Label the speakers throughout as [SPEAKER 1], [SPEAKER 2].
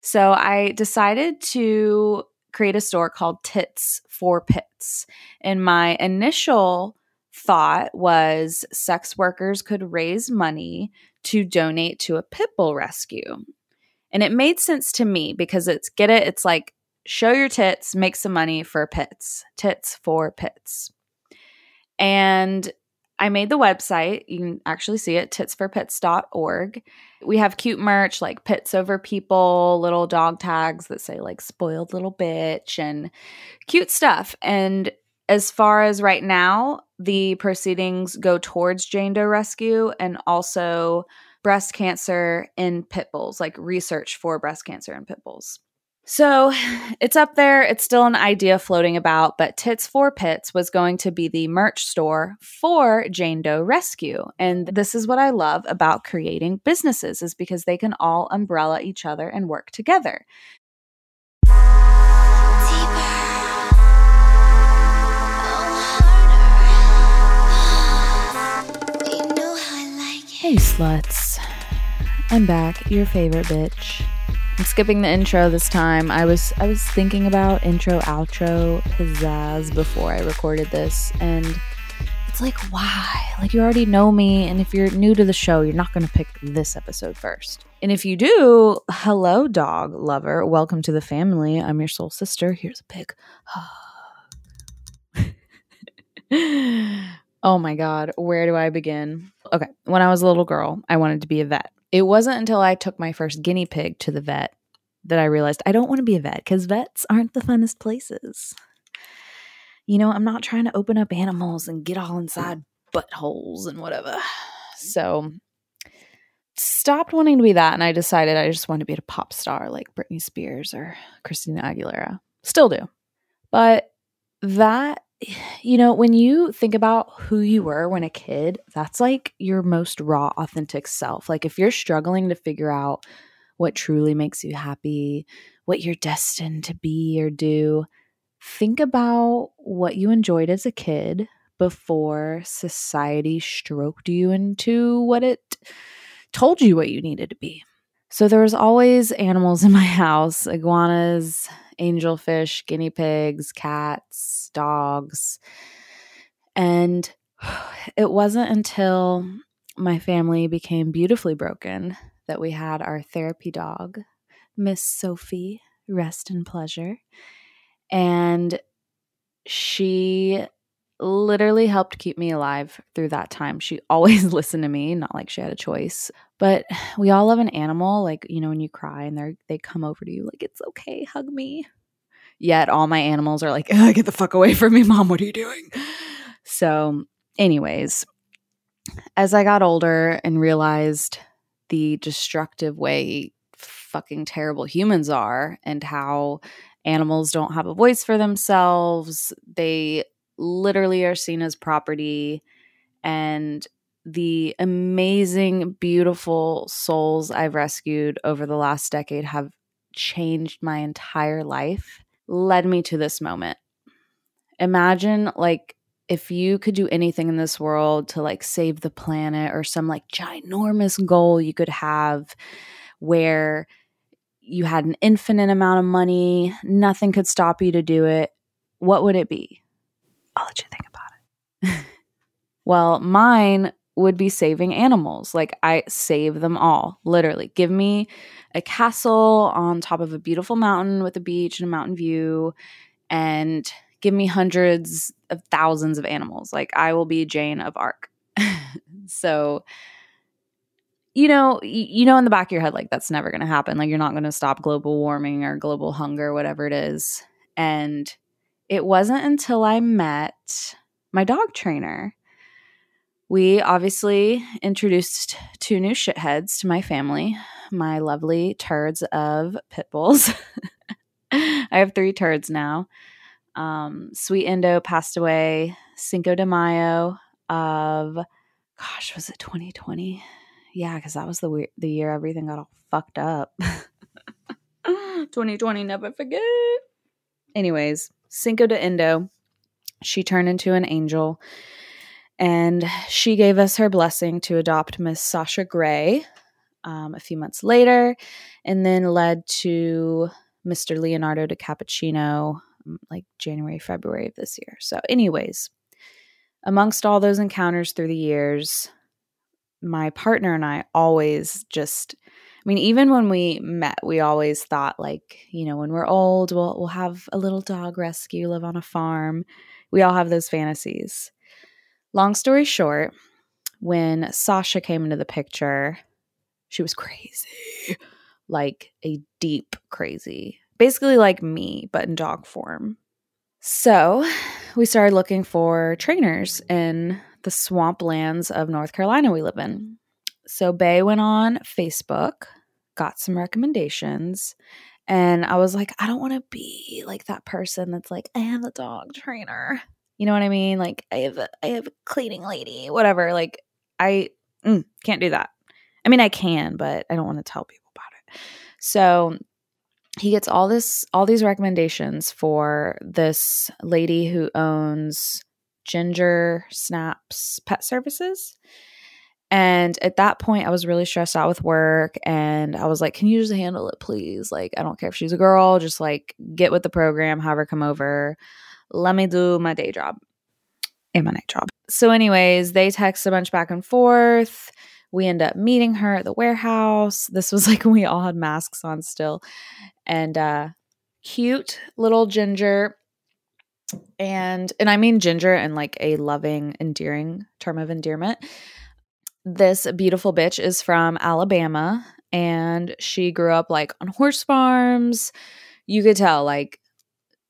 [SPEAKER 1] So I decided to create a store called Tits for Pits. And my initial thought was sex workers could raise money to donate to a pit bull rescue. And it made sense to me because it's get it, it's like show your tits, make some money for pits. Tits for pits. And I made the website. You can actually see it, titsforpits.org. We have cute merch like pits over people, little dog tags that say like spoiled little bitch and cute stuff. And as far as right now, the proceedings go towards Jane Doe Rescue and also breast cancer in pit bulls, like research for breast cancer in pit bulls. So it's up there. It's still an idea floating about, but Tits for Pits was going to be the merch store for Jane Doe Rescue. And this is what I love about creating businesses is because they can all umbrella each other and work together. Hey sluts. I'm back, your favorite bitch. I'm skipping the intro this time. I was I was thinking about intro outro pizzazz before I recorded this and it's like why? Like you already know me and if you're new to the show, you're not going to pick this episode first. And if you do, hello dog lover, welcome to the family. I'm your soul sister. Here's a big oh my god, where do I begin? Okay, when I was a little girl, I wanted to be a vet. It wasn't until I took my first guinea pig to the vet that I realized I don't want to be a vet because vets aren't the funnest places. You know, I'm not trying to open up animals and get all inside buttholes and whatever. So, stopped wanting to be that. And I decided I just wanted to be a pop star like Britney Spears or Christina Aguilera. Still do. But that you know, when you think about who you were when a kid, that's like your most raw, authentic self. Like if you're struggling to figure out what truly makes you happy, what you're destined to be or do, think about what you enjoyed as a kid before society stroked you into what it told you what you needed to be. So there was always animals in my house iguanas, angelfish, guinea pigs, cats, dogs. And it wasn't until my family became beautifully broken that we had our therapy dog, Miss Sophie, rest in pleasure. And she literally helped keep me alive through that time. She always listened to me, not like she had a choice. But we all love an animal, like, you know, when you cry and they they come over to you like it's okay, hug me. Yet all my animals are like, get the fuck away from me, mom. What are you doing? So, anyways, as I got older and realized the destructive way fucking terrible humans are and how animals don't have a voice for themselves, they literally are seen as property and the amazing, beautiful souls I've rescued over the last decade have changed my entire life led me to this moment. Imagine like if you could do anything in this world to like save the planet or some like ginormous goal you could have where you had an infinite amount of money, nothing could stop you to do it, what would it be? I'll let you think about it. well, mine would be saving animals. Like I save them all, literally. Give me a castle on top of a beautiful mountain with a beach and a mountain view and give me hundreds of thousands of animals. Like I will be Jane of Arc. so you know, you know in the back of your head like that's never going to happen. Like you're not going to stop global warming or global hunger whatever it is. And it wasn't until I met my dog trainer we obviously introduced two new shitheads to my family, my lovely turds of pit bulls. I have three turds now. Um, Sweet Indo passed away Cinco de Mayo of, gosh, was it 2020? Yeah, because that was the the year everything got all fucked up. 2020, never forget. Anyways, Cinco de Indo, she turned into an angel and she gave us her blessing to adopt Miss Sasha Gray. um, a few months later, and then led to Mr. Leonardo DiCappuccino mm, like January, February of this year. So, anyways, amongst all those encounters through the years, my partner and I always just I mean, even when we met, we always thought like, you know, when we're old, we'll we'll have a little dog rescue, live on a farm. We all have those fantasies. Long story short, when Sasha came into the picture, she was crazy. Like a deep crazy. Basically like me, but in dog form. So, we started looking for trainers in the swamplands of North Carolina we live in. So Bay went on Facebook, got some recommendations, and I was like, I don't want to be like that person that's like, eh, I have a dog trainer. You know what I mean? Like I have a, I have a cleaning lady, whatever. Like I mm, can't do that. I mean, I can, but I don't want to tell people about it. So he gets all this all these recommendations for this lady who owns Ginger Snaps Pet Services. And at that point, I was really stressed out with work. And I was like, Can you just handle it, please? Like, I don't care if she's a girl, just like get with the program, have her come over. Let me do my day job and my night job. So, anyways, they text a bunch back and forth. We end up meeting her at the warehouse. This was like when we all had masks on still. And uh cute little ginger and and I mean ginger in like a loving, endearing term of endearment. This beautiful bitch is from Alabama and she grew up like on horse farms. You could tell like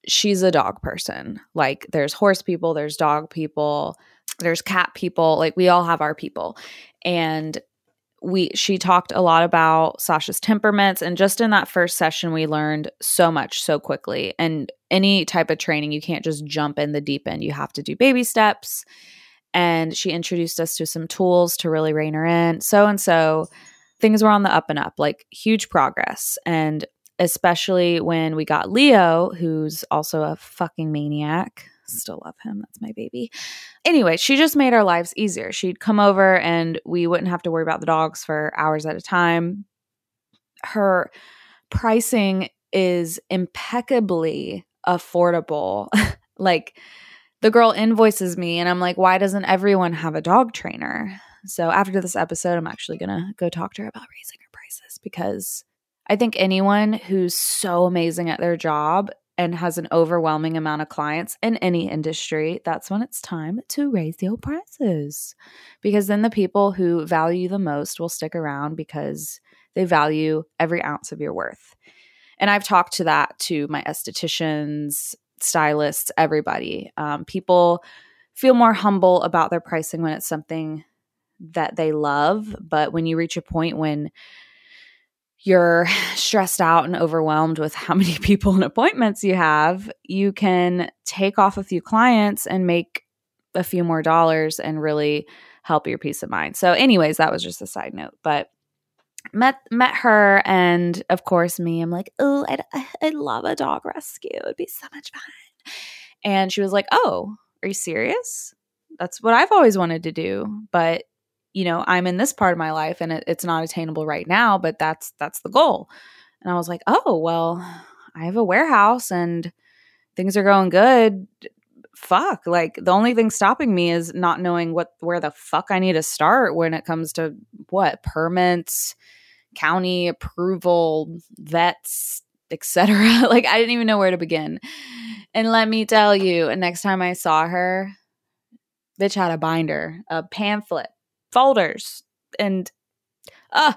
[SPEAKER 1] she's a dog person. Like there's horse people, there's dog people, there's cat people. Like we all have our people. And we she talked a lot about Sasha's temperaments and just in that first session we learned so much so quickly and any type of training you can't just jump in the deep end you have to do baby steps and she introduced us to some tools to really rein her in so and so things were on the up and up like huge progress and especially when we got Leo who's also a fucking maniac mm. still love him. That's my baby. Anyway, she just made our lives easier. She'd come over and we wouldn't have to worry about the dogs for hours at a time. Her pricing is impeccably affordable. like the girl invoices me and I'm like, why doesn't everyone have a dog trainer? So after this episode, I'm actually going to go talk to her about raising her prices because I think anyone who's so amazing at their job and has an overwhelming amount of clients in any industry, that's when it's time to raise your prices. Because then the people who value the most will stick around because they value every ounce of your worth. And I've talked to that to my estheticians, stylists, everybody. Um, people feel more humble about their pricing when it's something that they love. But when you reach a point when you're stressed out and overwhelmed with how many people and appointments you have, you can take off a few clients and make a few more dollars and really help your peace of mind. So, anyways, that was just a side note, but met met her and of course me i'm like oh I'd, I'd love a dog rescue. It'd be so much fun. And she was like oh are you serious? That's what i've always wanted to do but you know i'm in this part of my life and it, it's not attainable right now but that's that's the goal. And i was like oh well i have a warehouse and things are going good. Fuck like the only thing stopping me is not knowing what where the fuck i need to start when it comes to what permits county approval vets etc like i didn't even know where to begin. And let me tell you next time i saw her bitch had a binder a pamphlet folders and uh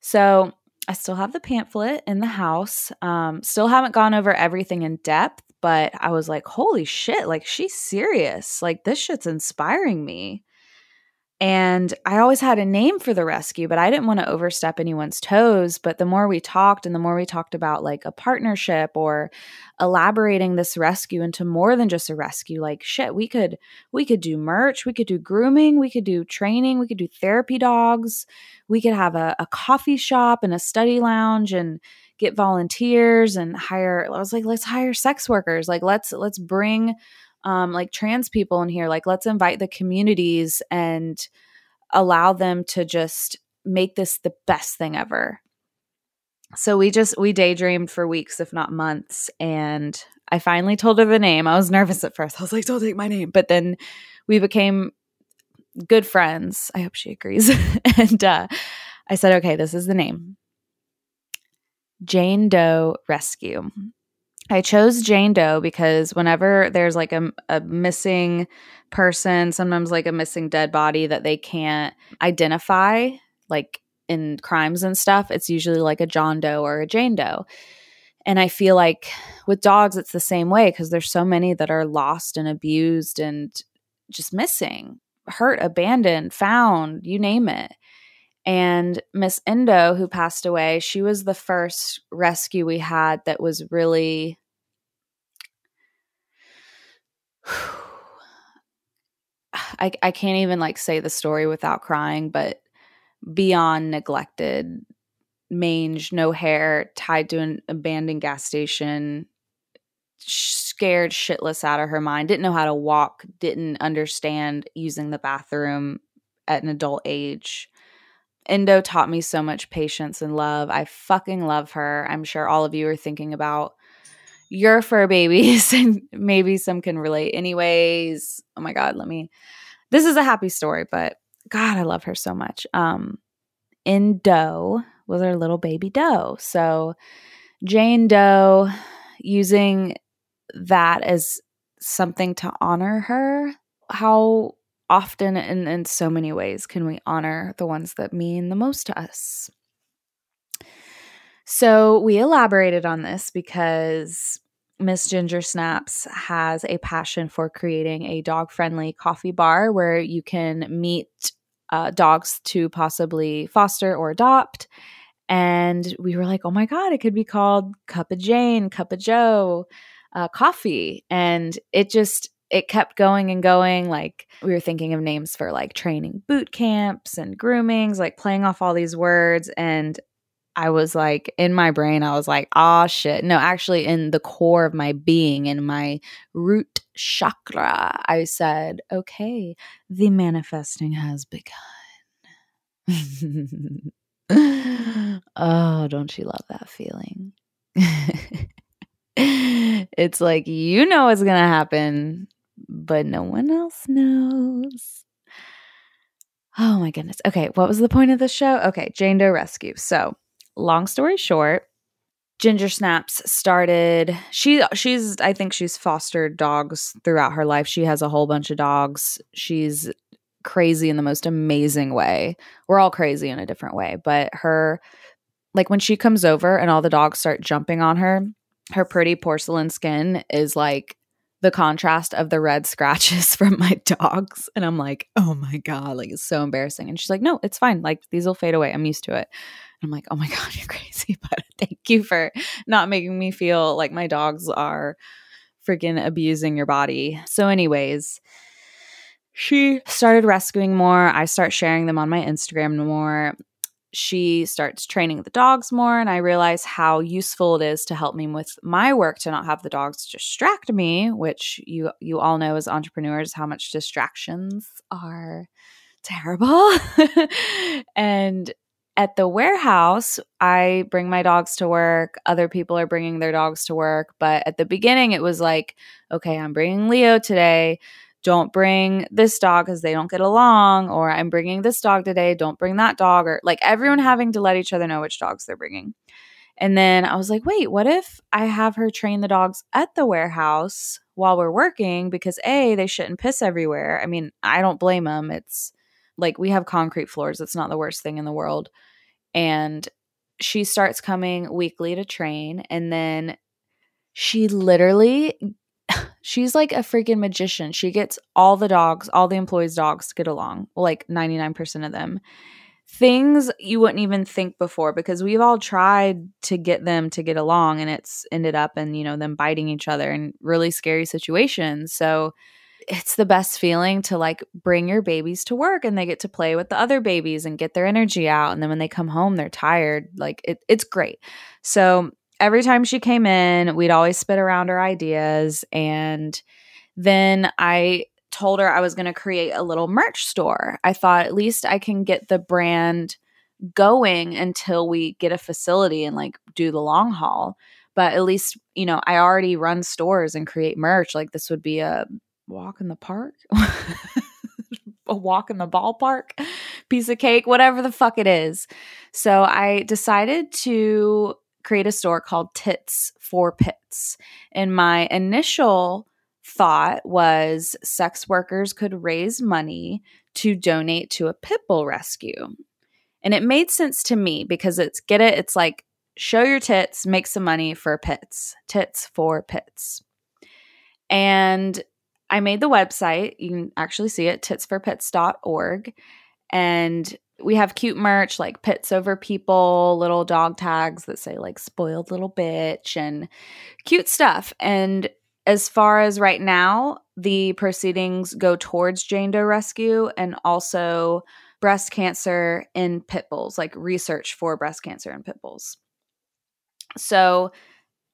[SPEAKER 1] so I still have the pamphlet in the house. Um, still haven't gone over everything in depth, but I was like, holy shit, like she's serious. Like this shit's inspiring me. And I always had a name for the rescue, but I didn't want to overstep anyone's toes. But the more we talked and the more we talked about like a partnership or elaborating this rescue into more than just a rescue, like shit, we could we could do merch, we could do grooming, we could do training, we could do therapy dogs, we could have a, a coffee shop and a study lounge and get volunteers and hire I was like, let's hire sex workers. Like let's let's bring um, like trans people in here. Like, let's invite the communities and allow them to just make this the best thing ever. So we just we daydreamed for weeks, if not months, and I finally told her the name. I was nervous at first. I was like, "Don't take my name," but then we became good friends. I hope she agrees. and uh, I said, "Okay, this is the name, Jane Doe Rescue." I chose Jane Doe because whenever there's like a, a missing person, sometimes like a missing dead body that they can't identify, like in crimes and stuff, it's usually like a John Doe or a Jane Doe. And I feel like with dogs, it's the same way because there's so many that are lost and abused and just missing, hurt, abandoned, found, you name it. And Miss Indo, who passed away, she was the first rescue we had that was really I, I can't even like say the story without crying, but beyond neglected, mange, no hair, tied to an abandoned gas station, scared shitless out of her mind, didn't know how to walk, didn't understand using the bathroom at an adult age. Indo taught me so much patience and love. I fucking love her. I'm sure all of you are thinking about your fur babies and maybe some can relate anyways. Oh my god let me this is a happy story but god i love her so much. Um Indo was our little baby doe. So jane doe using that as something to honor her how often and in so many ways can we honor the ones that mean the most to us so we elaborated on this because Miss Ginger Snaps has a passion for creating a dog friendly coffee bar where you can meet uh, dogs to possibly foster or adopt. And we were like, oh my God, it could be called Cup of Jane, Cup of Joe, uh, coffee. And it just, it kept going and going. Like we were thinking of names for like training boot camps and groomings, like playing off all these words. And I was like, in my brain, I was like, ah, shit. No, actually, in the core of my being, in my root chakra, I said, okay, the manifesting has begun. oh, don't you love that feeling? it's like, you know what's going to happen, but no one else knows. Oh my goodness. Okay, what was the point of this show? Okay, Jane Doe Rescue. So, long story short, Ginger Snaps started she she's I think she's fostered dogs throughout her life. She has a whole bunch of dogs. She's crazy in the most amazing way. We're all crazy in a different way, but her like when she comes over and all the dogs start jumping on her, her pretty porcelain skin is like the contrast of the red scratches from my dogs. And I'm like, oh my God, like it's so embarrassing. And she's like, no, it's fine. Like these will fade away. I'm used to it. I'm like, oh my God, you're crazy. But thank you for not making me feel like my dogs are freaking abusing your body. So, anyways, she started rescuing more. I start sharing them on my Instagram more. She starts training the dogs more, and I realize how useful it is to help me with my work to not have the dogs distract me, which you you all know as entrepreneurs how much distractions are terrible. and at the warehouse, I bring my dogs to work. Other people are bringing their dogs to work. But at the beginning, it was like, okay, I'm bringing Leo today. Don't bring this dog because they don't get along. Or I'm bringing this dog today. Don't bring that dog. Or like everyone having to let each other know which dogs they're bringing. And then I was like, wait, what if I have her train the dogs at the warehouse while we're working? Because A, they shouldn't piss everywhere. I mean, I don't blame them. It's like we have concrete floors. It's not the worst thing in the world and she starts coming weekly to train and then she literally she's like a freaking magician she gets all the dogs all the employees dogs to get along like 99% of them things you wouldn't even think before because we've all tried to get them to get along and it's ended up in you know them biting each other in really scary situations so it's the best feeling to like bring your babies to work and they get to play with the other babies and get their energy out. And then when they come home, they're tired. Like it, it's great. So every time she came in, we'd always spit around her ideas. And then I told her I was going to create a little merch store. I thought at least I can get the brand going until we get a facility and like do the long haul. But at least, you know, I already run stores and create merch. Like this would be a walk in the park, a walk in the ballpark, piece of cake, whatever the fuck it is. So I decided to create a store called Tits for Pits. And my initial thought was sex workers could raise money to donate to a pit bull rescue. And it made sense to me because it's get it, it's like show your tits, make some money for pits. Tits for pits. And I made the website. You can actually see it, titsforpits.org. And we have cute merch like pits over people, little dog tags that say like spoiled little bitch and cute stuff. And as far as right now, the proceedings go towards Jane Doe rescue and also breast cancer in pit bulls, like research for breast cancer in pit bulls. So,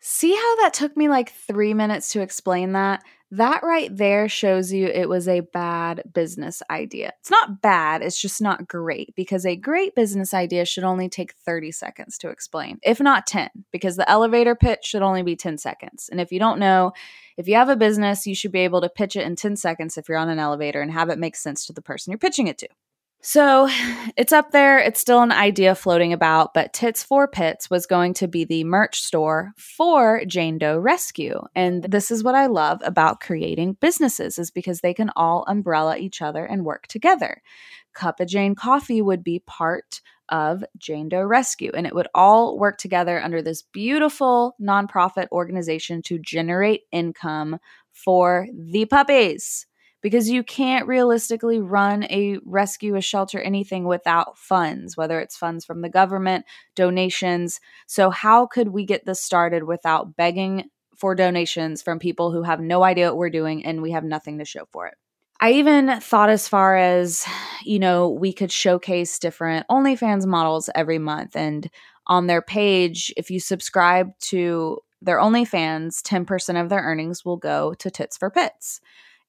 [SPEAKER 1] see how that took me like three minutes to explain that? That right there shows you it was a bad business idea. It's not bad, it's just not great because a great business idea should only take 30 seconds to explain, if not 10, because the elevator pitch should only be 10 seconds. And if you don't know, if you have a business, you should be able to pitch it in 10 seconds if you're on an elevator and have it make sense to the person you're pitching it to. So it's up there. It's still an idea floating about, but Tits for Pits was going to be the merch store for Jane Doe Rescue. And this is what I love about creating businesses is because they can all umbrella each other and work together. Cup of Jane Coffee would be part of Jane Doe Rescue, and it would all work together under this beautiful nonprofit organization to generate income for the puppies because you can't realistically run a rescue, a shelter, anything without funds, whether it's funds from the government, donations. So, how could we get this started without begging for donations from people who have no idea what we're doing and we have nothing to show for it? I even thought as far as, you know, we could showcase different OnlyFans models every month. And on their page, if you subscribe to their OnlyFans, 10% of their earnings will go to Tits for Pits.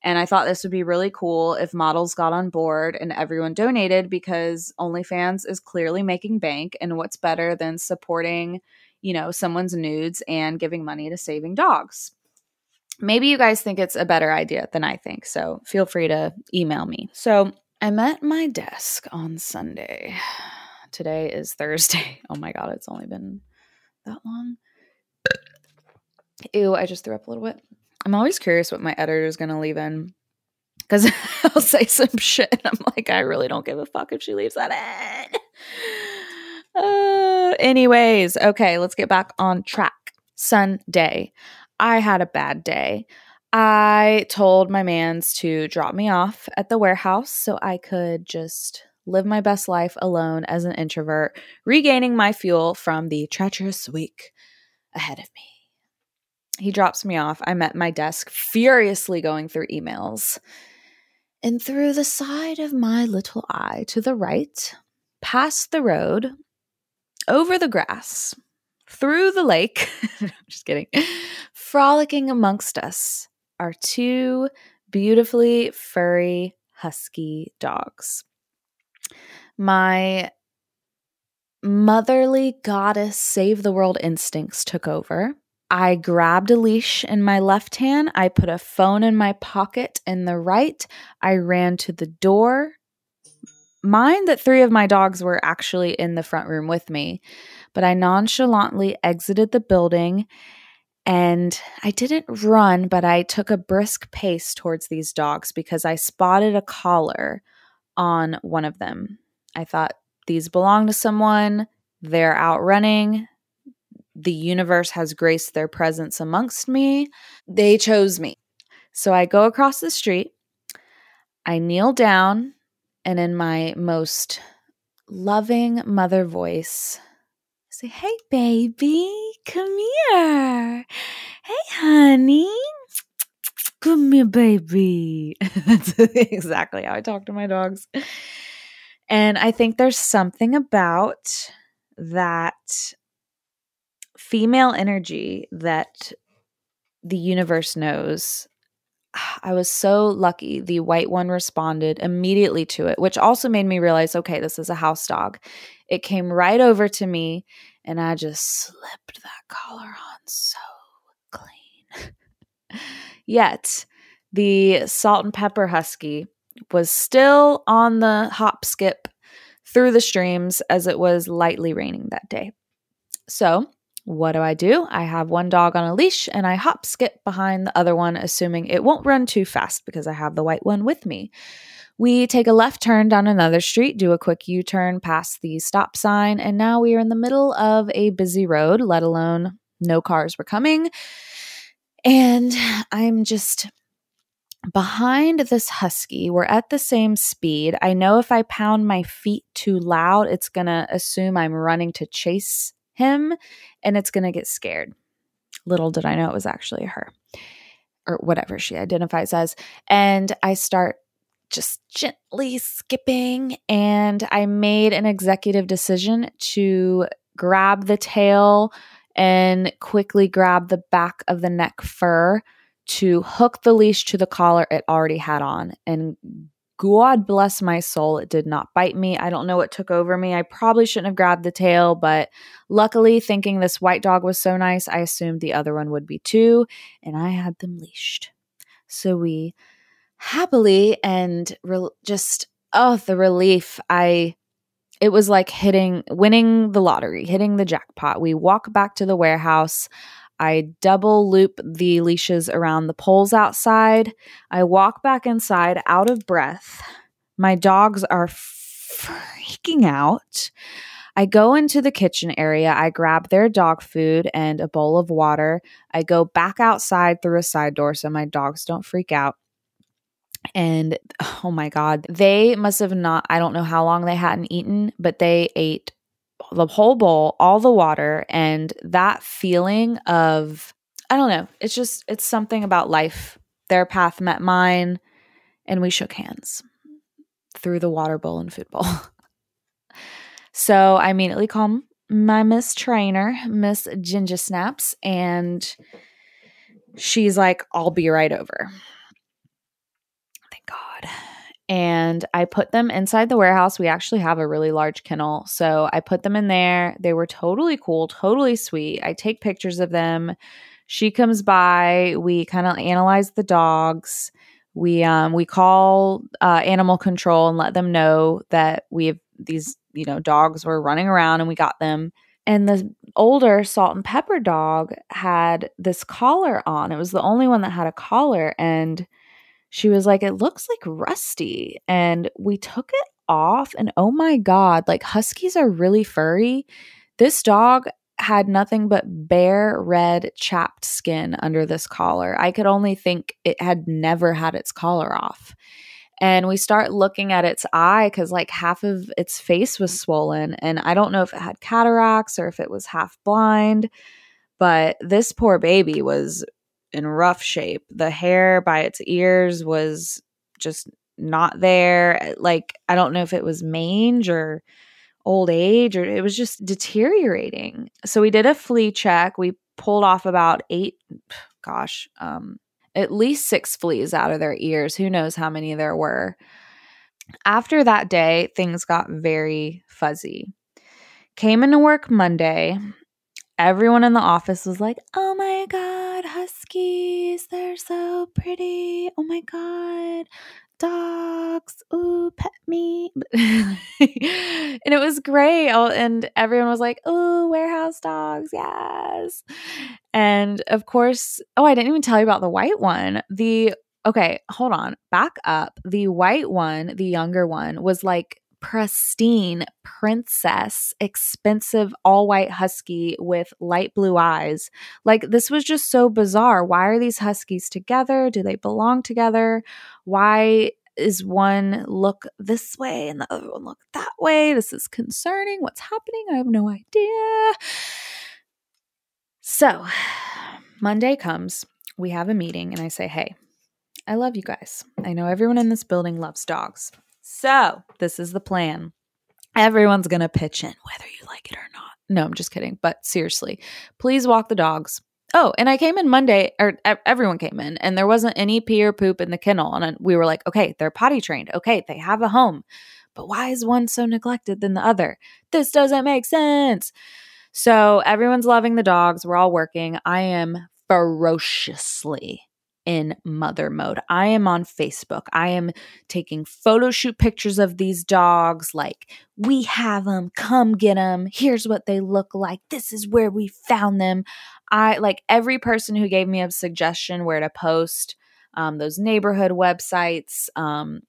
[SPEAKER 1] And I thought this would be really cool if models got on board and everyone donated because OnlyFans is clearly making bank. And what's better than supporting, you know, someone's nudes and giving money to saving dogs? Maybe you guys think it's a better idea than I think. So feel free to email me. So I'm at my desk on Sunday. Today is Thursday. Oh my God, it's only been that long. Ew, I just threw up a little bit. I'm always curious what my editor is going to leave in because I'll say some shit and I'm like, I really don't give a fuck if she leaves that in. Uh, anyways, okay, let's get back on track. Sunday, I had a bad day. I told my mans to drop me off at the warehouse so I could just live my best life alone as an introvert, regaining my fuel from the treacherous week ahead of me. He drops me off. I'm at my desk, furiously going through emails. And through the side of my little eye to the right, past the road, over the grass, through the lake, just kidding, frolicking amongst us are two beautifully furry husky dogs. My motherly goddess save the world instincts took over. I grabbed a leash in my left hand. I put a phone in my pocket in the right. I ran to the door. Mind that three of my dogs were actually in the front room with me, but I nonchalantly exited the building and I didn't run, but I took a brisk pace towards these dogs because I spotted a collar on one of them. I thought these belong to someone. They're out running the universe has graced their presence amongst me. They chose me. So I go across the street, I kneel down, and in my most loving mother voice, I say, Hey, baby, come here. Hey, honey. Come here, baby. That's exactly how I talk to my dogs. And I think there's something about that female energy that the universe knows I was so lucky. The white one responded immediately to it, which also made me realize okay, this is a house dog. It came right over to me, and I just slipped that collar on so clean. Yet, the salt and pepper husky was still on the hop skip through the streams as it was lightly raining that day. So, what do I do? I have one dog on a leash and I hop skip behind the other one, assuming it won't run too fast because I have the white one with me. We take a left turn down another street, do a quick U turn past the stop sign, and now we are in the middle of a busy road, let alone no cars were coming. And I'm just behind this husky. We're at the same speed. I know if I pound my feet too loud, it's going to assume I'm running to chase him and it's going to get scared. Little did I know it was actually her or whatever she identifies as. And I start just gently skipping and I made an executive decision to grab the tail and quickly grab the back of the neck fur to hook the leash to the collar it already had on. And God bless my soul, it did not bite me. I don't know what took over me. I probably shouldn't have grabbed the tail, but luckily, thinking this white dog was so nice, I assumed the other one would be too, and I had them leashed. So we happily and re- just, oh, the relief. I it was like hitting winning the lottery, hitting the jackpot. We walk back to the warehouse. I double loop the leashes around the poles outside. I walk back inside out of breath. My dogs are freaking out. I go into the kitchen area. I grab their dog food and a bowl of water. I go back outside through a side door so my dogs don't freak out. And oh my God, they must have not, I don't know how long they hadn't eaten, but they ate the whole bowl, all the water, and that feeling of, I don't know, it's just, it's something about life. Their path met mine, and we shook hands through the water bowl and food bowl. so I immediately call my Miss Trainer, Miss Ginger Snaps, and she's like, I'll be right over. And I put them inside the warehouse. We actually have a really large kennel. So I put them in there. They were totally cool, totally sweet. I take pictures of them. She comes by, we kind of analyze the dogs. We um we call uh, animal control and let them know that we have these, you know, dogs were running around and we got them. And the older salt and pepper dog had this collar on. It was the only one that had a collar and she was like, It looks like rusty. And we took it off, and oh my God, like huskies are really furry. This dog had nothing but bare red chapped skin under this collar. I could only think it had never had its collar off. And we start looking at its eye because, like, half of its face was swollen. And I don't know if it had cataracts or if it was half blind, but this poor baby was in rough shape. The hair by its ears was just not there. Like, I don't know if it was mange or old age or it was just deteriorating. So we did a flea check. We pulled off about eight, gosh, um, at least six fleas out of their ears. Who knows how many there were. After that day, things got very fuzzy. Came into work Monday. Everyone in the office was like, oh my God huskies. They're so pretty. Oh my God. Dogs. Ooh, pet me. and it was great. Oh, and everyone was like, ooh, warehouse dogs. Yes. And of course, oh, I didn't even tell you about the white one. The okay, hold on, back up. The white one, the younger one, was like pristine princess, expensive all white husky with light blue eyes. Like, this was just so bizarre. Why are these huskies together? Do they belong together? Why is one look this way and the other one look that way? This is concerning. What's happening? I have no idea. So, Monday comes, we have a meeting, and I say, Hey, I love you guys. I know everyone in this building loves dogs. So, this is the plan. Everyone's going to pitch in, whether you like it or not. No, I'm just kidding. But seriously, please walk the dogs. Oh, and I came in Monday, or everyone came in, and there wasn't any pee or poop in the kennel. And we were like, okay, they're potty trained. Okay, they have a home. But why is one so neglected than the other? This doesn't make sense. So everyone's loving the dogs. We're all working. I am ferociously in mother mode. I am on Facebook. I am taking photo shoot pictures of these dogs like we have them, come get them. Here's what they look like. This is where we found them. I like every person who gave me a suggestion where to post um, those neighborhood websites. Um,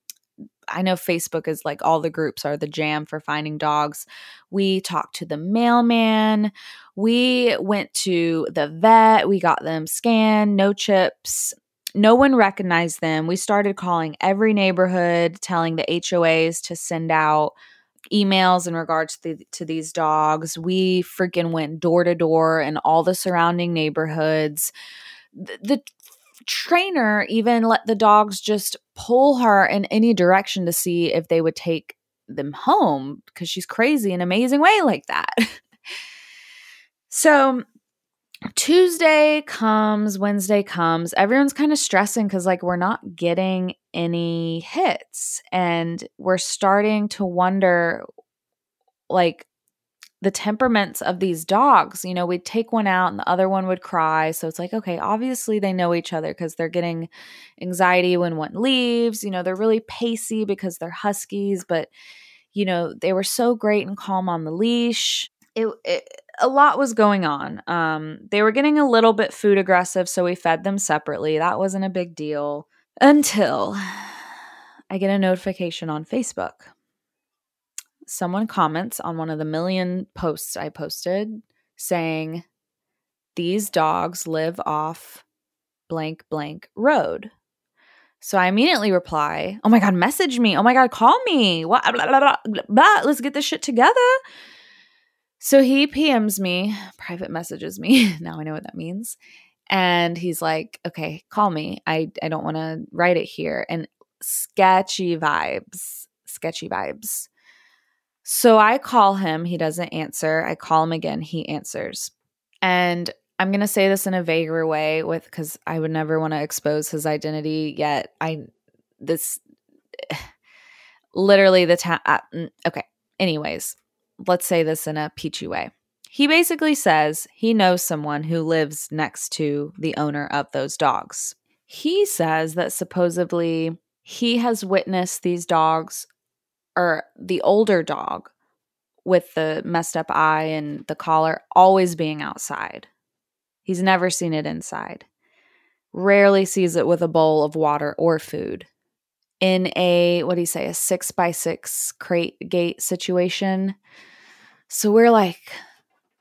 [SPEAKER 1] I know Facebook is like all the groups are the jam for finding dogs. We talked to the mailman. We went to the vet. We got them scanned, no chips. No one recognized them. We started calling every neighborhood, telling the HOAs to send out emails in regards to, the, to these dogs. We freaking went door to door in all the surrounding neighborhoods. The, the trainer even let the dogs just pull her in any direction to see if they would take them home because she's crazy in an amazing way like that. so Tuesday comes, Wednesday comes. Everyone's kind of stressing because, like, we're not getting any hits. And we're starting to wonder, like, the temperaments of these dogs. You know, we'd take one out and the other one would cry. So it's like, okay, obviously they know each other because they're getting anxiety when one leaves. You know, they're really pacey because they're huskies, but, you know, they were so great and calm on the leash. It, it a lot was going on. Um, they were getting a little bit food aggressive, so we fed them separately. That wasn't a big deal until I get a notification on Facebook. Someone comments on one of the million posts I posted saying, These dogs live off blank blank road. So I immediately reply, Oh my God, message me. Oh my God, call me. What? Blah, blah, blah, blah. Let's get this shit together. So he PMs me, private messages me. now I know what that means. And he's like, okay, call me. I, I don't want to write it here. And sketchy vibes, sketchy vibes. So I call him. He doesn't answer. I call him again. He answers. And I'm going to say this in a vaguer way with because I would never want to expose his identity yet. I, this, literally the time. Uh, mm, okay. Anyways, let's say this in a peachy way. He basically says he knows someone who lives next to the owner of those dogs. He says that supposedly he has witnessed these dogs, or the older dog with the messed up eye and the collar, always being outside. He's never seen it inside. Rarely sees it with a bowl of water or food. In a, what do you say, a six by six crate gate situation, so we're like,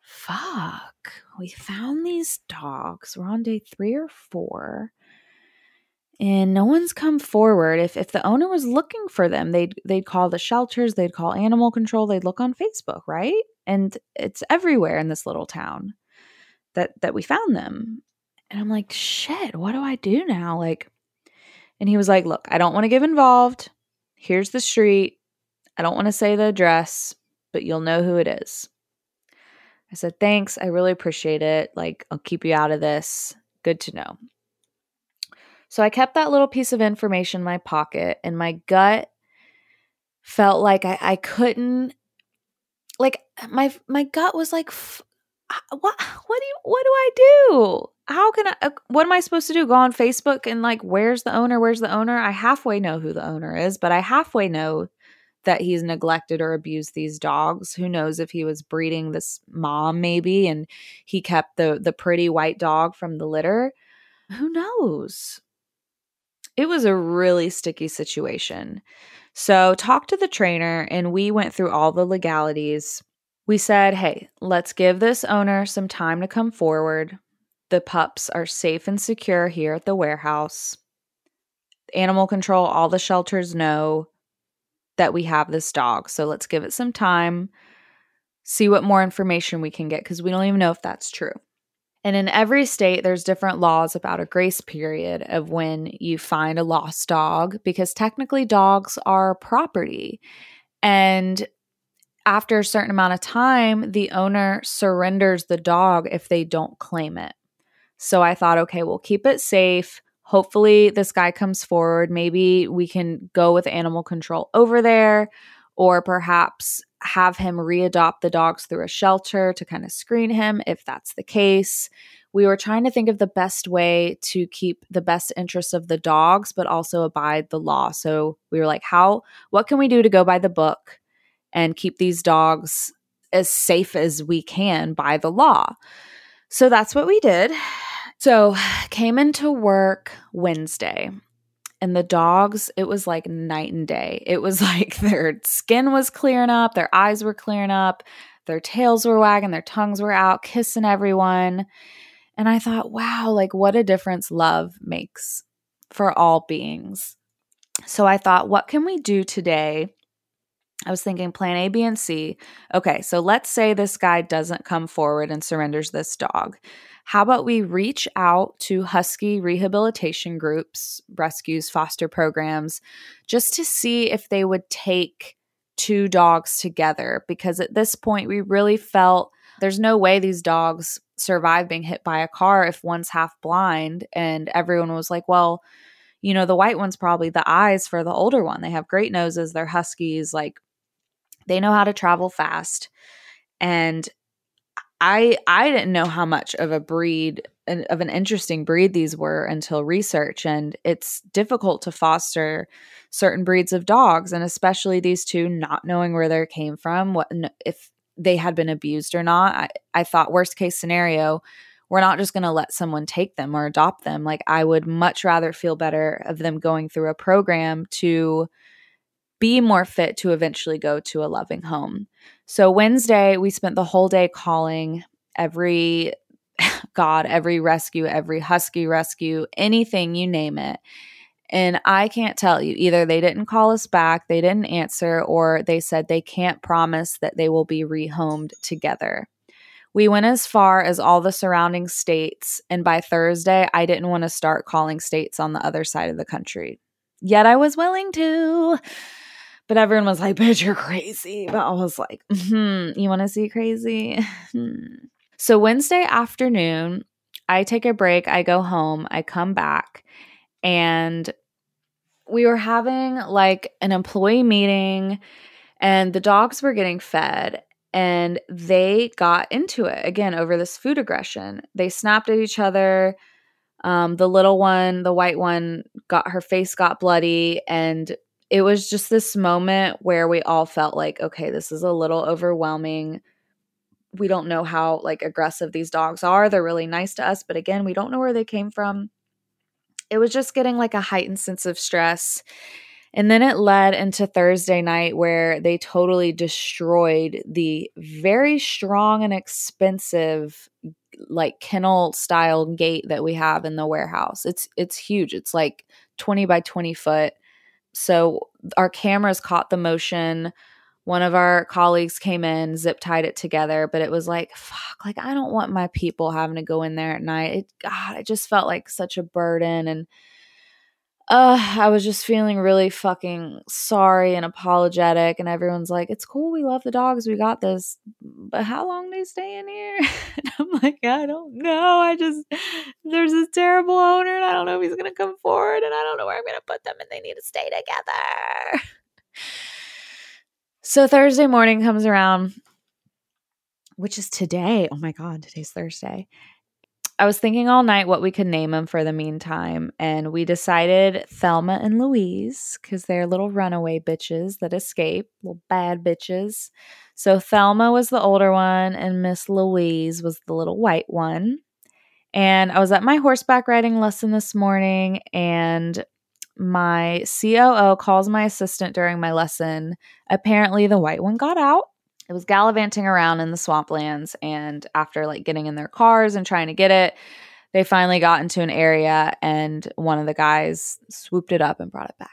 [SPEAKER 1] fuck, we found these dogs. We're on day three or four. And no one's come forward. If if the owner was looking for them, they'd they'd call the shelters, they'd call animal control, they'd look on Facebook, right? And it's everywhere in this little town that that we found them. And I'm like, shit, what do I do now? Like, and he was like, look, I don't want to get involved. Here's the street. I don't want to say the address, but you'll know who it is. I said, Thanks. I really appreciate it. Like, I'll keep you out of this. Good to know. So I kept that little piece of information in my pocket, and my gut felt like I, I couldn't like my my gut was like what what do you what do I do? How can I uh, what am I supposed to do? Go on Facebook and like where's the owner? Where's the owner? I halfway know who the owner is, but I halfway know that he's neglected or abused these dogs. Who knows if he was breeding this mom maybe and he kept the the pretty white dog from the litter? Who knows? It was a really sticky situation. So, talked to the trainer and we went through all the legalities. We said, "Hey, let's give this owner some time to come forward. The pups are safe and secure here at the warehouse." Animal control, all the shelters know that we have this dog. So let's give it some time, see what more information we can get because we don't even know if that's true. And in every state, there's different laws about a grace period of when you find a lost dog because technically dogs are property. And after a certain amount of time, the owner surrenders the dog if they don't claim it. So I thought, okay, we'll keep it safe. Hopefully, this guy comes forward. Maybe we can go with animal control over there, or perhaps have him readopt the dogs through a shelter to kind of screen him if that's the case. We were trying to think of the best way to keep the best interests of the dogs, but also abide the law. So we were like, how, what can we do to go by the book and keep these dogs as safe as we can by the law? So that's what we did. So came into work Wednesday and the dogs it was like night and day it was like their skin was clearing up their eyes were clearing up their tails were wagging their tongues were out kissing everyone and i thought wow like what a difference love makes for all beings so i thought what can we do today I was thinking plan A, B, and C. Okay, so let's say this guy doesn't come forward and surrenders this dog. How about we reach out to Husky rehabilitation groups, rescues, foster programs, just to see if they would take two dogs together? Because at this point, we really felt there's no way these dogs survive being hit by a car if one's half blind. And everyone was like, well, you know, the white one's probably the eyes for the older one. They have great noses, they're huskies, like they know how to travel fast. And I I didn't know how much of a breed of an interesting breed these were until research and it's difficult to foster certain breeds of dogs and especially these two not knowing where they came from what if they had been abused or not I, I thought worst case scenario we're not just going to let someone take them or adopt them like i would much rather feel better of them going through a program to be more fit to eventually go to a loving home. So, Wednesday, we spent the whole day calling every God, every rescue, every husky rescue, anything, you name it. And I can't tell you either they didn't call us back, they didn't answer, or they said they can't promise that they will be rehomed together. We went as far as all the surrounding states, and by Thursday, I didn't want to start calling states on the other side of the country. Yet I was willing to. But everyone was like, bitch, you're crazy. But I was like, hmm, you want to see crazy? so Wednesday afternoon, I take a break, I go home, I come back, and we were having like an employee meeting, and the dogs were getting fed. And they got into it again over this food aggression. They snapped at each other. Um, the little one, the white one, got her face got bloody, and it was just this moment where we all felt like, okay, this is a little overwhelming. We don't know how like aggressive these dogs are. They're really nice to us, but again, we don't know where they came from. It was just getting like a heightened sense of stress. And then it led into Thursday night where they totally destroyed the very strong and expensive like kennel style gate that we have in the warehouse. It's it's huge. It's like 20 by 20 foot so our cameras caught the motion. One of our colleagues came in, zip tied it together, but it was like, fuck, like I don't want my people having to go in there at night. It, God, it just felt like such a burden. And uh, I was just feeling really fucking sorry and apologetic. And everyone's like, it's cool. We love the dogs. We got this. But how long do they stay in here? and I'm like, I don't know. I just, there's this terrible owner and I don't know if he's going to come forward and I don't know where I'm going to put them and they need to stay together. so Thursday morning comes around, which is today. Oh my God, today's Thursday. I was thinking all night what we could name them for the meantime, and we decided Thelma and Louise because they're little runaway bitches that escape, little bad bitches. So Thelma was the older one, and Miss Louise was the little white one. And I was at my horseback riding lesson this morning, and my COO calls my assistant during my lesson. Apparently, the white one got out it was gallivanting around in the swamplands and after like getting in their cars and trying to get it they finally got into an area and one of the guys swooped it up and brought it back.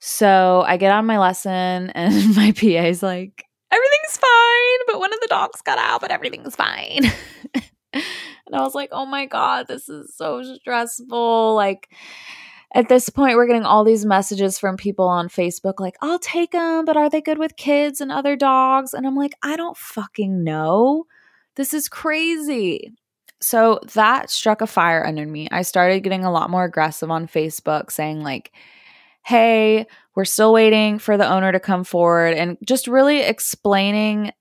[SPEAKER 1] So i get on my lesson and my pa is like everything's fine but one of the dogs got out but everything's fine. And i was like oh my god this is so stressful like at this point we're getting all these messages from people on Facebook like I'll take them but are they good with kids and other dogs and I'm like I don't fucking know. This is crazy. So that struck a fire under me. I started getting a lot more aggressive on Facebook saying, like, hey, we're still waiting for the owner to come forward and just really explaining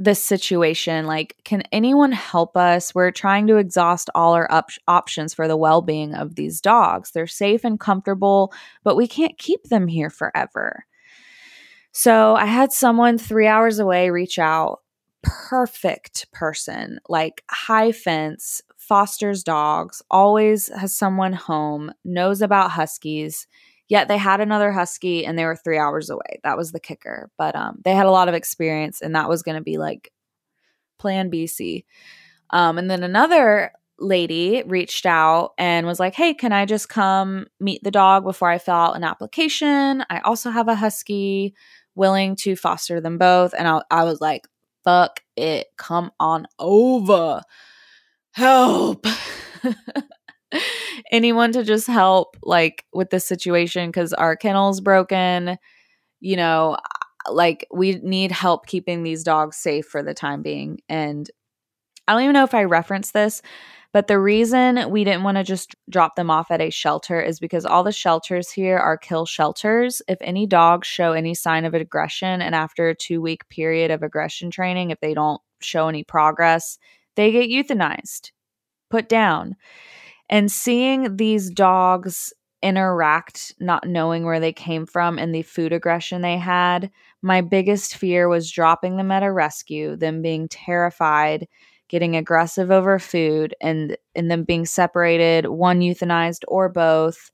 [SPEAKER 1] this situation. Like, can anyone help us? We're trying to exhaust all our op- options for the well being of these dogs. They're safe and comfortable, but we can't keep them here forever. So I had someone three hours away reach out. Perfect person, like high fence, fosters dogs, always has someone home, knows about huskies. Yet they had another husky and they were three hours away. That was the kicker. But um, they had a lot of experience, and that was going to be like plan BC. Um, and then another lady reached out and was like, Hey, can I just come meet the dog before I fill out an application? I also have a husky willing to foster them both. And I, I was like, Fuck it. Come on over. Help. anyone to just help like with this situation because our kennel's broken you know like we need help keeping these dogs safe for the time being and i don't even know if i referenced this but the reason we didn't want to just drop them off at a shelter is because all the shelters here are kill shelters. If any dogs show any sign of aggression, and after a two week period of aggression training, if they don't show any progress, they get euthanized, put down. And seeing these dogs interact, not knowing where they came from and the food aggression they had, my biggest fear was dropping them at a rescue, them being terrified, getting aggressive over food, and and them being separated, one euthanized or both.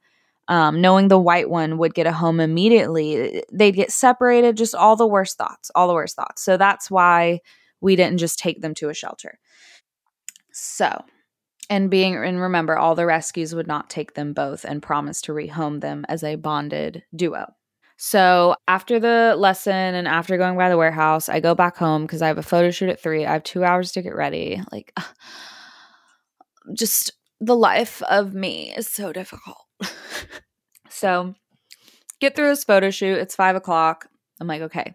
[SPEAKER 1] Um, knowing the white one would get a home immediately, they'd get separated. Just all the worst thoughts, all the worst thoughts. So that's why we didn't just take them to a shelter. So and being and remember all the rescues would not take them both and promise to rehome them as a bonded duo. So after the lesson and after going by the warehouse i go back home because i have a photo shoot at three. I have two hours to get ready. Like just the life of me is so difficult. So get through this photo shoot. It's five o'clock. I'm like okay.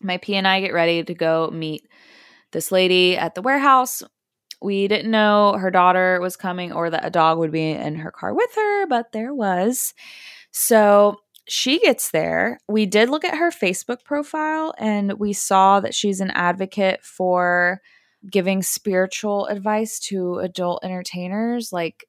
[SPEAKER 1] My p and i get ready to go meet this lady at the warehouse we didn't know her daughter was coming or that a dog would be in her car with her, but there was. So she gets there. We did look at her Facebook profile and we saw that she's an advocate for giving spiritual advice to adult entertainers like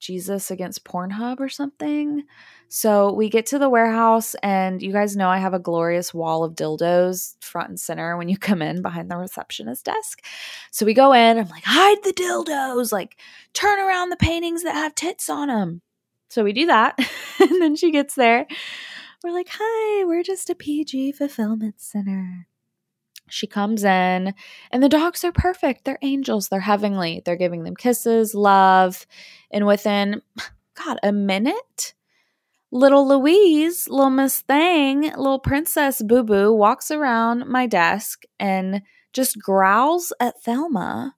[SPEAKER 1] Jesus against Pornhub or something. So we get to the warehouse, and you guys know I have a glorious wall of dildos front and center when you come in behind the receptionist desk. So we go in, I'm like, hide the dildos, like turn around the paintings that have tits on them. So we do that. and then she gets there. We're like, hi, we're just a PG fulfillment center. She comes in, and the dogs are perfect. They're angels. They're heavenly. They're giving them kisses, love. And within, God, a minute, little Louise, little Miss Thing, little Princess Boo Boo walks around my desk and just growls at Thelma.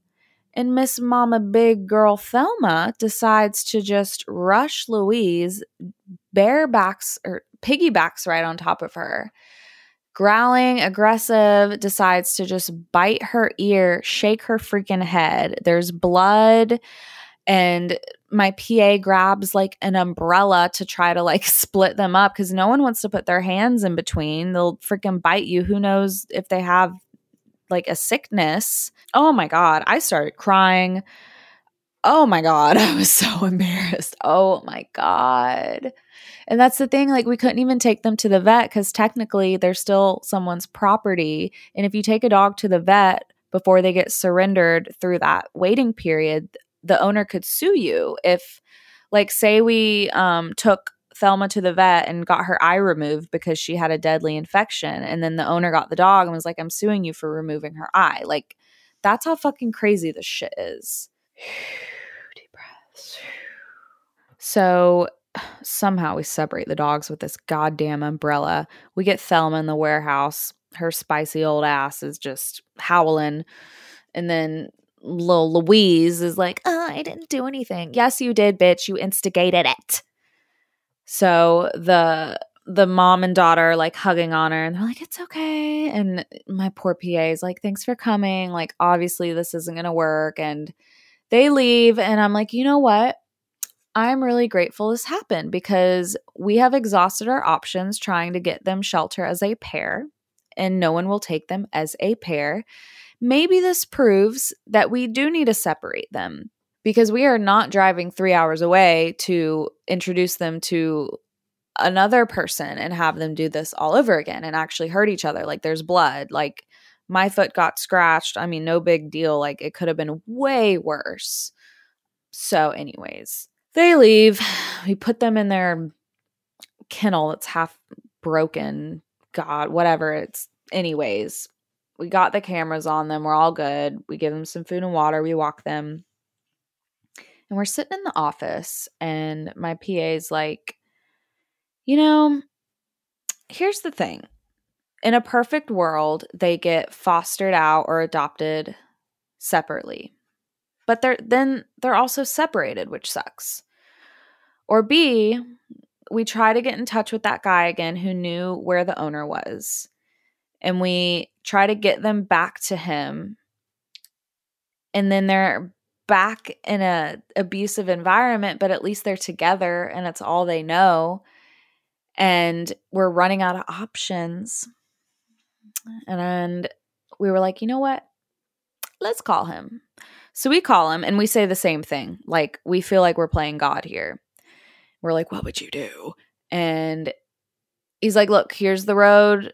[SPEAKER 1] And Miss Mama Big Girl Thelma decides to just rush Louise, barebacks or piggybacks right on top of her. Growling, aggressive, decides to just bite her ear, shake her freaking head. There's blood and my PA grabs like an umbrella to try to like split them up because no one wants to put their hands in between. They'll freaking bite you. Who knows if they have like a sickness? Oh my God. I started crying. Oh my God. I was so embarrassed. Oh my God. And that's the thing, like, we couldn't even take them to the vet because technically they're still someone's property. And if you take a dog to the vet before they get surrendered through that waiting period, the owner could sue you if like say we um took Thelma to the vet and got her eye removed because she had a deadly infection and then the owner got the dog and was like I'm suing you for removing her eye. Like that's how fucking crazy this shit is. Deep breaths. So somehow we separate the dogs with this goddamn umbrella. We get Thelma in the warehouse. Her spicy old ass is just howling. And then little Louise is like, oh, I didn't do anything. Yes, you did, bitch. You instigated it. So the the mom and daughter are like hugging on her and they're like, it's okay. And my poor PA is like, thanks for coming. Like, obviously, this isn't gonna work. And They leave, and I'm like, you know what? I'm really grateful this happened because we have exhausted our options trying to get them shelter as a pair, and no one will take them as a pair. Maybe this proves that we do need to separate them because we are not driving three hours away to introduce them to another person and have them do this all over again and actually hurt each other. Like there's blood. Like my foot got scratched. I mean, no big deal. Like it could have been way worse. So, anyways, they leave. We put them in their kennel that's half broken. God, whatever. It's, anyways, we got the cameras on them. We're all good. We give them some food and water. We walk them. And we're sitting in the office, and my PA is like, you know, here's the thing. In a perfect world, they get fostered out or adopted separately. But they're then they're also separated, which sucks. Or B, we try to get in touch with that guy again who knew where the owner was. And we try to get them back to him. And then they're back in a abusive environment, but at least they're together and it's all they know and we're running out of options. And we were like, you know what? Let's call him. So we call him and we say the same thing. Like, we feel like we're playing God here. We're like, what would you do? And he's like, look, here's the road.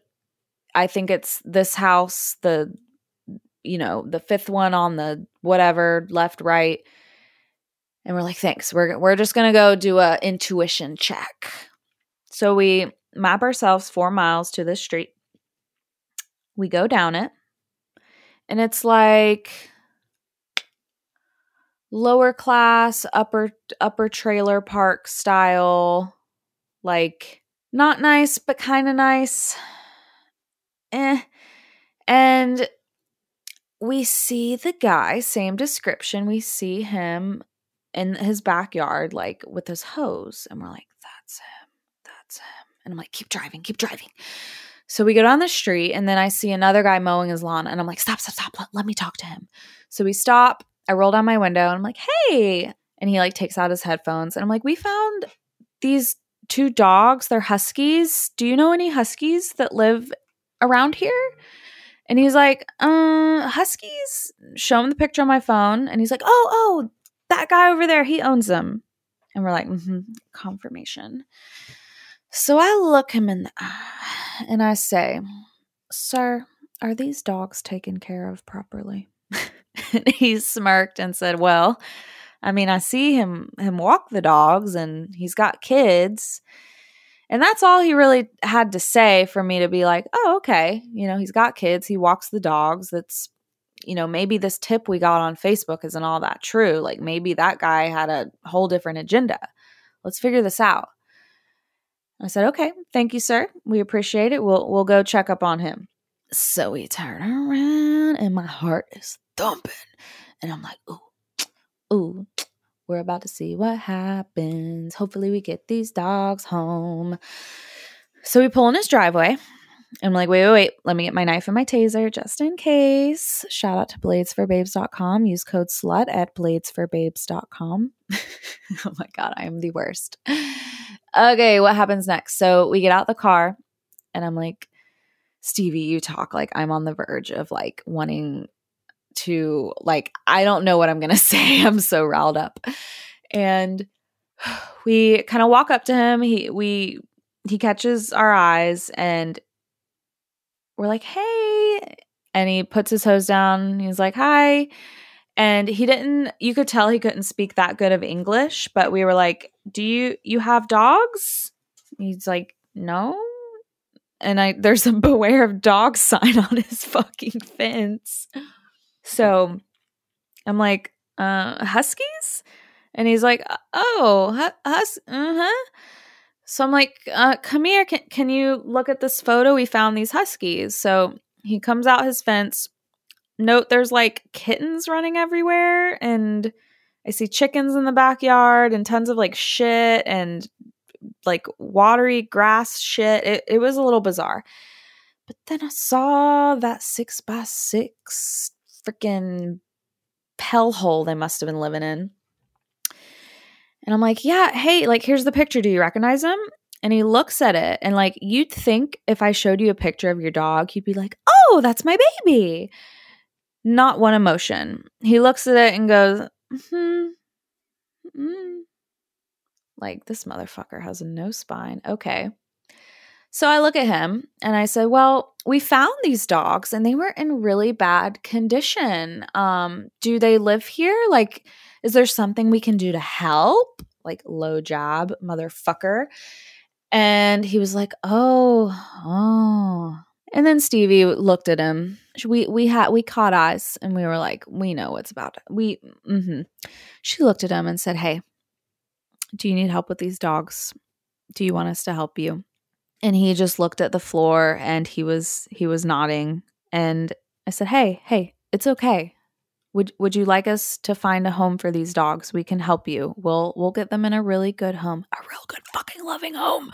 [SPEAKER 1] I think it's this house, the, you know, the fifth one on the whatever, left, right. And we're like, thanks. We're, we're just going to go do a intuition check. So we map ourselves four miles to this street. We go down it, and it's like lower class, upper upper trailer park style, like not nice but kind of nice. Eh. And we see the guy, same description. We see him in his backyard, like with his hose, and we're like, that's him that's him. And I'm like, keep driving, keep driving. So we go down the street, and then I see another guy mowing his lawn, and I'm like, stop, stop, stop. Let, let me talk to him. So we stop. I roll down my window, and I'm like, hey. And he like takes out his headphones, and I'm like, we found these two dogs. They're huskies. Do you know any huskies that live around here? And he's like, uh, Huskies? Show him the picture on my phone. And he's like, oh, oh, that guy over there, he owns them. And we're like, mm-hmm, confirmation. So I look him in the eye and I say, Sir, are these dogs taken care of properly? he smirked and said, Well, I mean, I see him him walk the dogs and he's got kids. And that's all he really had to say for me to be like, oh, okay. You know, he's got kids, he walks the dogs. That's, you know, maybe this tip we got on Facebook isn't all that true. Like maybe that guy had a whole different agenda. Let's figure this out. I said, "Okay, thank you, sir. We appreciate it. We'll we'll go check up on him." So we turn around, and my heart is thumping, and I'm like, "Ooh, ooh." We're about to see what happens. Hopefully, we get these dogs home. So we pull in his driveway. I'm like, wait, wait, wait. Let me get my knife and my taser just in case. Shout out to bladesforbabes.com. Use code SLUT at bladesforbabes.com. oh my God, I am the worst. Okay, what happens next? So we get out the car, and I'm like, Stevie, you talk like I'm on the verge of like wanting to, like, I don't know what I'm going to say. I'm so riled up. And we kind of walk up to him. He, we, he catches our eyes and we're like, hey. And he puts his hose down. He's like, hi. And he didn't, you could tell he couldn't speak that good of English, but we were like, do you, you have dogs? He's like, no. And I, there's a beware of dogs sign on his fucking fence. So I'm like, uh, huskies? And he's like, oh, hus, uh-huh. So I'm like, uh, come here. Can, can you look at this photo? We found these huskies. So he comes out his fence, note there's like kittens running everywhere and I see chickens in the backyard and tons of like shit and like watery grass shit. It, it was a little bizarre. But then I saw that six by six freaking hellhole they must have been living in. And I'm like, yeah, hey, like, here's the picture. Do you recognize him? And he looks at it. And like, you'd think if I showed you a picture of your dog, he'd be like, oh, that's my baby. Not one emotion. He looks at it and goes, hmm. Mm. Like, this motherfucker has no spine. Okay. So I look at him and I said, Well, we found these dogs and they were in really bad condition. Um, do they live here? Like, is there something we can do to help? Like, low job, motherfucker. And he was like, Oh, oh. And then Stevie looked at him. We we had we caught eyes and we were like, we know what's about. It. We mm-hmm. She looked at him and said, "Hey, do you need help with these dogs? Do you want us to help you?" And he just looked at the floor and he was he was nodding and I said, "Hey, hey, it's okay. Would would you like us to find a home for these dogs? We can help you. We'll we'll get them in a really good home. A real good fucking loving home."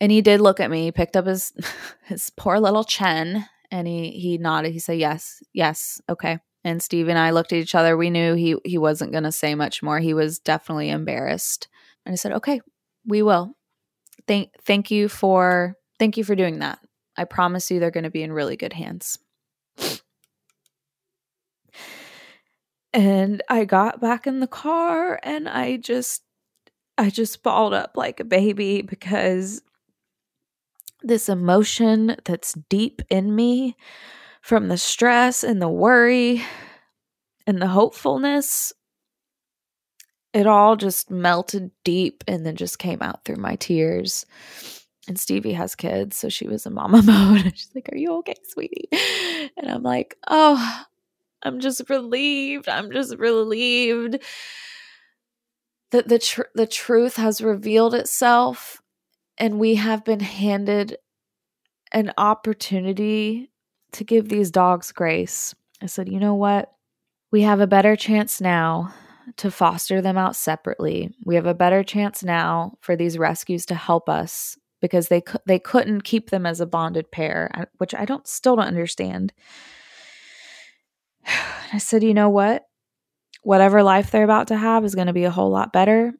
[SPEAKER 1] And he did look at me, he picked up his his poor little chin and he he nodded. He said, "Yes. Yes. Okay." And Steve and I looked at each other. We knew he he wasn't going to say much more. He was definitely embarrassed. And I said, "Okay, we will. Thank thank you for thank you for doing that. I promise you they're going to be in really good hands." And I got back in the car and I just I just balled up like a baby because this emotion that's deep in me from the stress and the worry and the hopefulness it all just melted deep and then just came out through my tears and Stevie has kids, so she was in mama mode. She's like, Are you okay, sweetie? And I'm like, Oh, I'm just relieved. I'm just relieved that the tr- the truth has revealed itself and we have been handed an opportunity to give these dogs grace. I said, you know what? We have a better chance now to foster them out separately. We have a better chance now for these rescues to help us because they they couldn't keep them as a bonded pair, which I don't still don't understand. I said, you know what? Whatever life they're about to have is going to be a whole lot better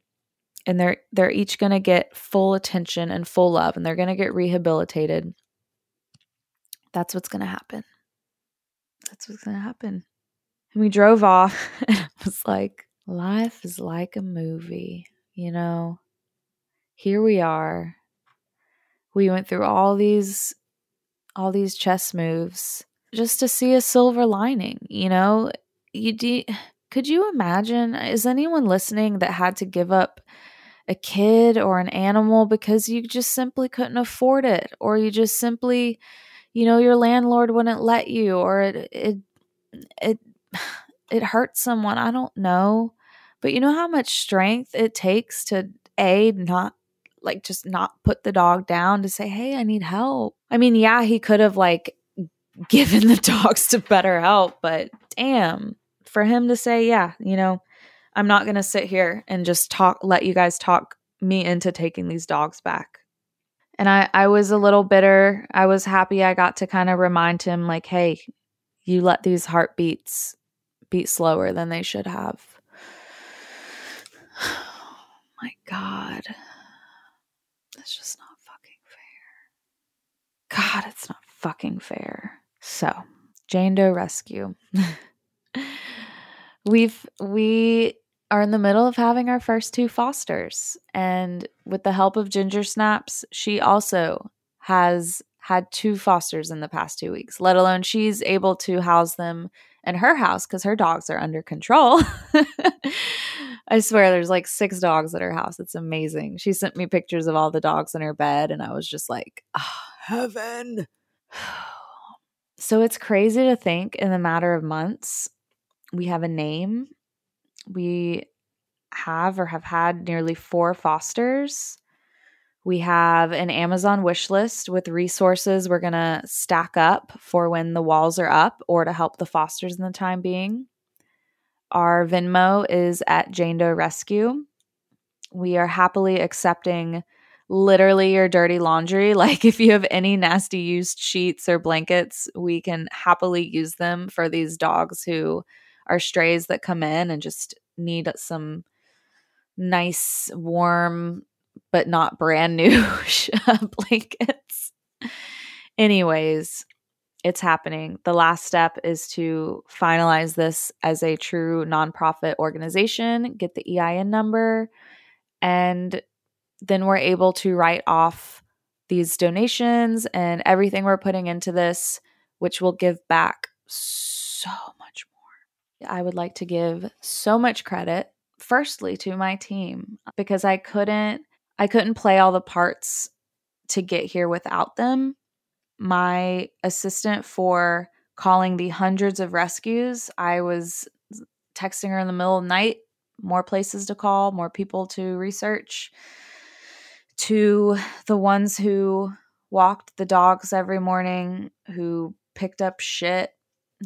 [SPEAKER 1] and they're they're each going to get full attention and full love and they're going to get rehabilitated that's what's going to happen that's what's going to happen and we drove off and i was like life is like a movie you know? Here we are. We went through all these all these chess moves just to see a silver lining you know? You do could you imagine is anyone listening that had to give up a kid or an animal because you just simply couldn't afford it? Or you just simply you know your landlord wouldn't let you or it it it it hurt someone? I don't know but you know how much strength it takes to a not like just not put the dog down to say hey i need help i mean yeah he could have like given the dogs to better help, but damn for him to say yeah you know I'm not going to sit here and just talk, let you guys talk me into taking these dogs back. And I, I was a little bitter. I was happy I got to kind of remind him, like, hey, you let these heartbeats beat slower than they should have. Oh my God. That's just not fucking fair. God, it's not fucking fair. So, Jane Doe Rescue. We've, we are in the middle of having our first two fosters. And with the help of Ginger Snaps, she also has had two fosters in the past two weeks, let alone she's able to house them in her house because her dogs are under control. I swear there's like six dogs at her house. It's amazing. She sent me pictures of all the dogs in her bed, and I was just like, oh, heaven. so it's crazy to think in the matter of months, we have a name we have or have had nearly four fosters. We have an Amazon wish list with resources we're going to stack up for when the walls are up or to help the fosters in the time being. Our Venmo is at Jane Doe Rescue. We are happily accepting literally your dirty laundry. Like if you have any nasty used sheets or blankets, we can happily use them for these dogs who are strays that come in and just need some nice, warm, but not brand new blankets. Anyways, it's happening. The last step is to finalize this as a true nonprofit organization, get the EIN number, and then we're able to write off these donations and everything we're putting into this, which will give back so much more. I would like to give so much credit firstly to my team because I couldn't I couldn't play all the parts to get here without them. My assistant for calling the hundreds of rescues, I was texting her in the middle of the night, more places to call, more people to research to the ones who walked the dogs every morning, who picked up shit,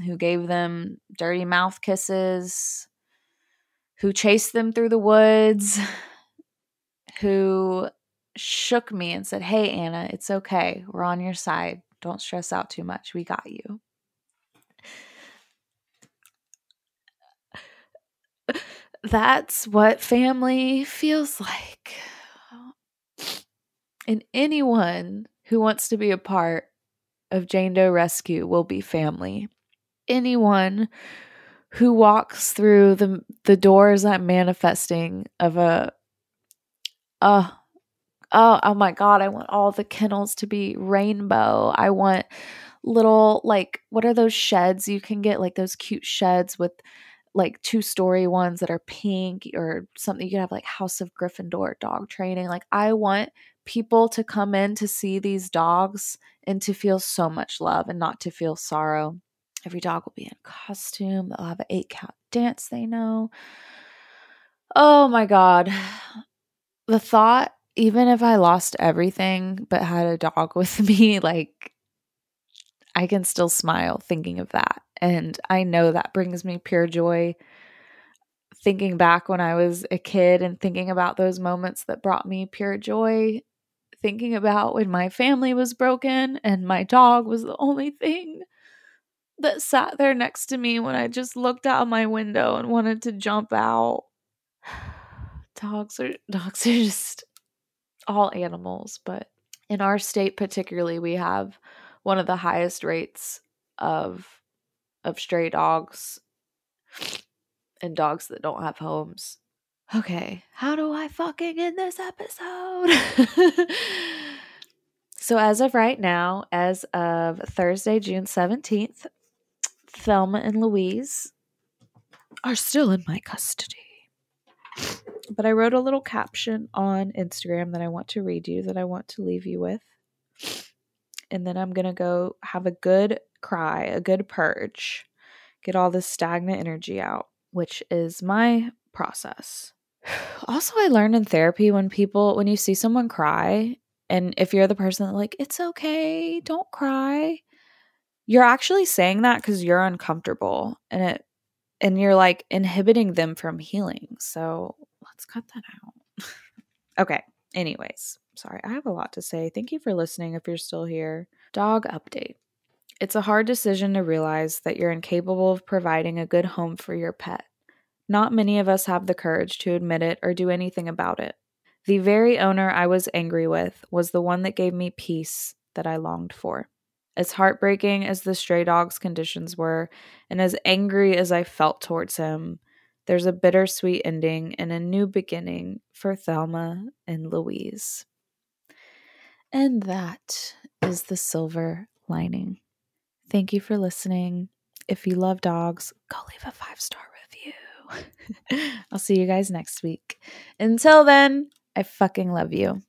[SPEAKER 1] who gave them dirty mouth kisses, who chased them through the woods, who shook me and said, Hey, Anna, it's okay. We're on your side. Don't stress out too much. We got you. That's what family feels like. And anyone who wants to be a part of Jane Doe Rescue will be family. Anyone who walks through the the doors I'm manifesting of a uh oh oh my god, I want all the kennels to be rainbow. I want little like what are those sheds you can get like those cute sheds with like two story ones that are pink or something you can have like House of Gryffindor dog training. Like I want people to come in to see these dogs and to feel so much love and not to feel sorrow. Every dog will be in costume. They'll have an eight count dance they know. Oh my God. The thought, even if I lost everything but had a dog with me, like I can still smile thinking of that. And I know that brings me pure joy thinking back when I was a kid and thinking about those moments that brought me pure joy thinking about when my family was broken and my dog was the only thing that sat there next to me when I just looked out my window and wanted to jump out. dogs are dogs are just all animals, but in our state particularly we have one of the highest rates of of stray dogs and dogs that don't have homes okay, how do I fucking end this episode? so, as of right now, as of Thursday, June 17th, Thelma and Louise are still in my custody. But I wrote a little caption on Instagram that I want to read you, that I want to leave you with. And then I'm going to go have a good cry, a good purge, get all this stagnant energy out, which is my process. Also, I learned in therapy when people, when you see someone cry, and if you're the person that, like, it's okay, don't cry, you're actually saying that because you're uncomfortable and it, and you're like inhibiting them from healing. So let's cut that out. okay. Anyways, sorry, I have a lot to say. Thank you for listening if you're still here. Dog update. It's a hard decision to realize that you're incapable of providing a good home for your pet. Not many of us have the courage to admit it or do anything about it. The very owner I was angry with was the one that gave me peace that I longed for. As heartbreaking as the stray dog's conditions were, and as angry as I felt towards him, there's a bittersweet ending and a new beginning for Thelma and Louise. And that is the silver lining. Thank you for listening. If you love dogs, go leave a five star review. I'll see you guys next week. Until then, I fucking love you.